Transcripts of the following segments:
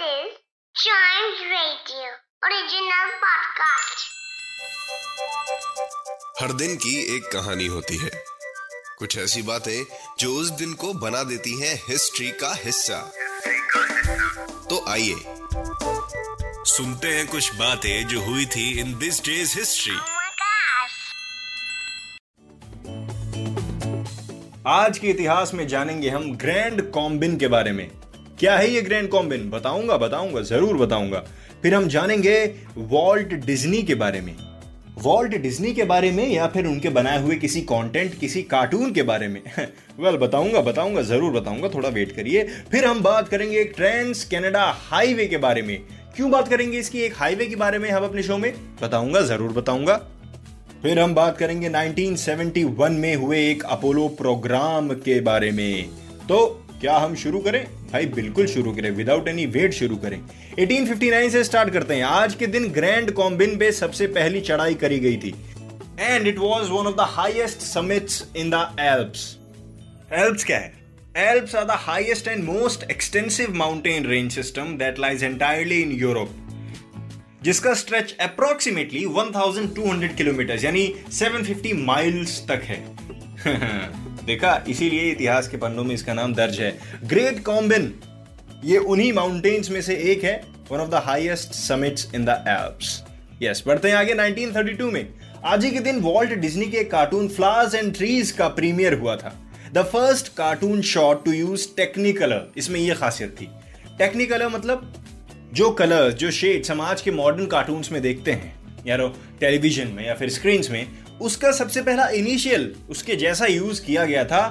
is Chimes Radio original podcast. हर दिन की एक कहानी होती है कुछ ऐसी बातें जो उस दिन को बना देती हैं हिस्ट्री का हिस्सा तो आइए सुनते हैं कुछ बातें जो हुई थी इन दिस डेज़ हिस्ट्री. आज के इतिहास में जानेंगे हम ग्रैंड कॉम्बिन के बारे में क्या है ये ग्रैंड कॉम्बिन बताऊँगा बताऊँगा ज़रूर बताऊँगा। फिर हम जानेंगे वॉल्ट डिज्नी के बारे में। वॉल्ट डिज्नी के बारे में या फिर उनके बनाए हुए किसी कंटेंट किसी कार्टून के बारे में? वेल well, बताऊँगा बताऊँगा ज़रूर बताऊँगा थोड़ा वेट करिए। फिर हम बात करेंगे ट्रांस कनाडा हाईवे के बारे में। क्यों बात करेंगे इसकी एक हाईवे के बारे में हम अपने शो में? बताऊँगा ज़रूर बताऊँगा। फिर हम बात करेंगे 1971 में हुए एक अपोलो प्रोग्राम के बारे में। तो क्या हम शुरू करें? भाई, बिल्कुल शुरू करें विदाउट एनी वेट शुरू करें। 1859 से स्टार्ट करते हैं। आज के दिन ग्रैंड कॉम्बिन पे सबसे पहली चढ़ाई करी गई थी। And it was one of the highest summits in the Alps Alps क्या है? Alps are the highest and most extensive mountain range system that lies entirely in Europe जिसका स्ट्रेच अप्रोक्सीमेटली 1200 किलोमीटर यानी 750 माइल्स तक है। देखा? इसीलिए इतिहास के पन्नों में इसका नाम दर्ज है। ग्रेट कॉम्बिन, ये उन्हीं माउंटेन्स में से एक है one of the highest summits in the Alps yes बढ़ते हैं आगे 1932 में। आज ही के दिन वॉल्ट डिज्नी के कार्टून फ्लावर्स एंड ट्रीज का प्रीमियर हुआ था। The first cartoon short to use Technicolor इसमें यह खासियत थी। टेक्निकलर मतलब जो कलर्स जो शेड्स हम आज के मॉडर्न कार्टून्स में देखते हैं। यारो टेलीविज़न में या फिर स्क्रीन में, उसका सबसे पहला इनिशियल उसके जैसा यूज़ किया गया था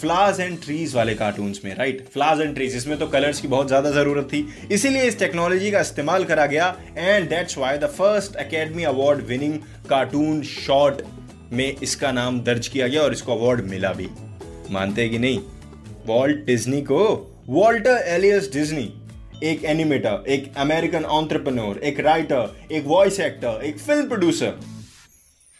फ्लावर्स एंड ट्रीज वाले कार्टून्स में राइट फ्लावर्स एंड ट्रीज इसमें तो कलर्स की बहुत ज़्यादा ज़रूरत थी। इसीलिए इस टेक्नोलॉजी का इस्तेमाल करा गया and that's why the first Academy Award winning cartoon short में इसका नाम दर्ज किया गया और इसको अवार्ड मिला भी। मानते हैं कि नहीं? वॉल्ट डिज्नी को? वॉल्टर एलियस डिज्नी एक एनिमेटर एक अमेरिकन ऑन्ट्रप्रनोर एक राइटर एक वॉइस एक्टर एक फ़िल्म प्रोड्यूसर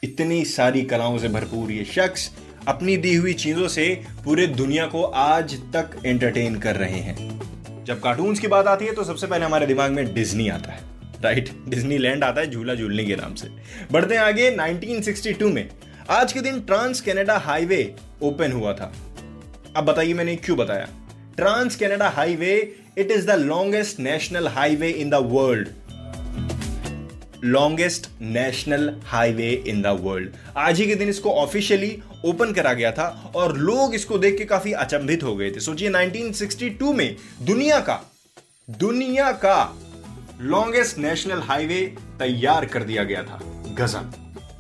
इतनी सारी कलाओं से भरपूर ये शख्स अपनी दी हुई चीज़ों से पूरे दुनिया को आज तक एंटरटेन कर रहे हैं। जब कार्टून्स की बात आती है तो सबसे पहले हमारे दिमाग में डिज्नी आता है राइट डिज्नी लैंड आता है झूला झूलने के नाम से। बढ़ते हैं आगे 1962 में। आज के दिन ट्रांस कनाडा हाईवे ओपन हुआ था। अब बताइए मैंने क्यों बताया? Trans Canada highway it is the longest national highway in the world longest national highway in the world आज ही के दिन इसको ऑफिशियली ओपन करा गया था और लोग इसको देख के काफ़ी अचंभित हो गए थे। सोचिए 1962 में दुनिया का दुनिया का लॉन्गेस्ट नेशनल हाईवे तैयार कर दिया गया था। गजब।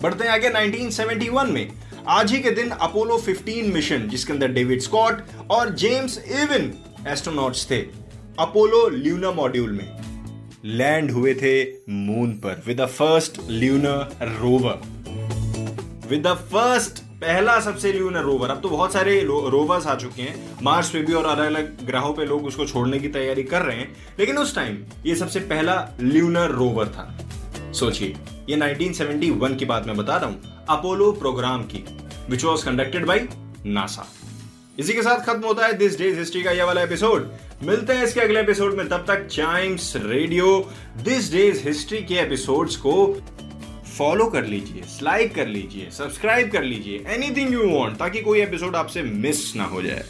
बढ़ते हैं आगे 1971 में। आज ही के दिन अपोलो 15 मिशन जिसके अंदर डेविड स्कॉट और जेम्स इवन एस्ट्रोनॉट्स थे, अपोलो ल्यूना मॉड्यूल में। लैंड हुए थे मून पर with the first lunar rover with the first पहला सबसे ल्यूनर रोवर अब तो बहुत सारे रोवर्स आ चुके हैं। मार्स पे भी और अलग अलग ग्रहों पे लोग उसको छोड़ने की तैयारी कर रहे हैं। लेकिन उस टाइम ये सबसे पहला ल्यूनर रोवर था। सोचिए, ये 1971 की बात मैं बता रहा हूँ, अपोलो प्रोग्राम की which was conducted by NASA इसी के साथ खत्म होता है दिस डेज़ हिस्ट्री का ये वाला एपिसोड मिलते हैं इसके अगले एपिसोड में, तब तक Chimes radio this day's history के एपिसोड्स को फॉलो कर लीजिए लाइक कर लीजिए सब्सक्राइब कर लीजिए एनीथिंग यू वांट ताकि कोई एपिसोड आपसे मिस ना हो जाए।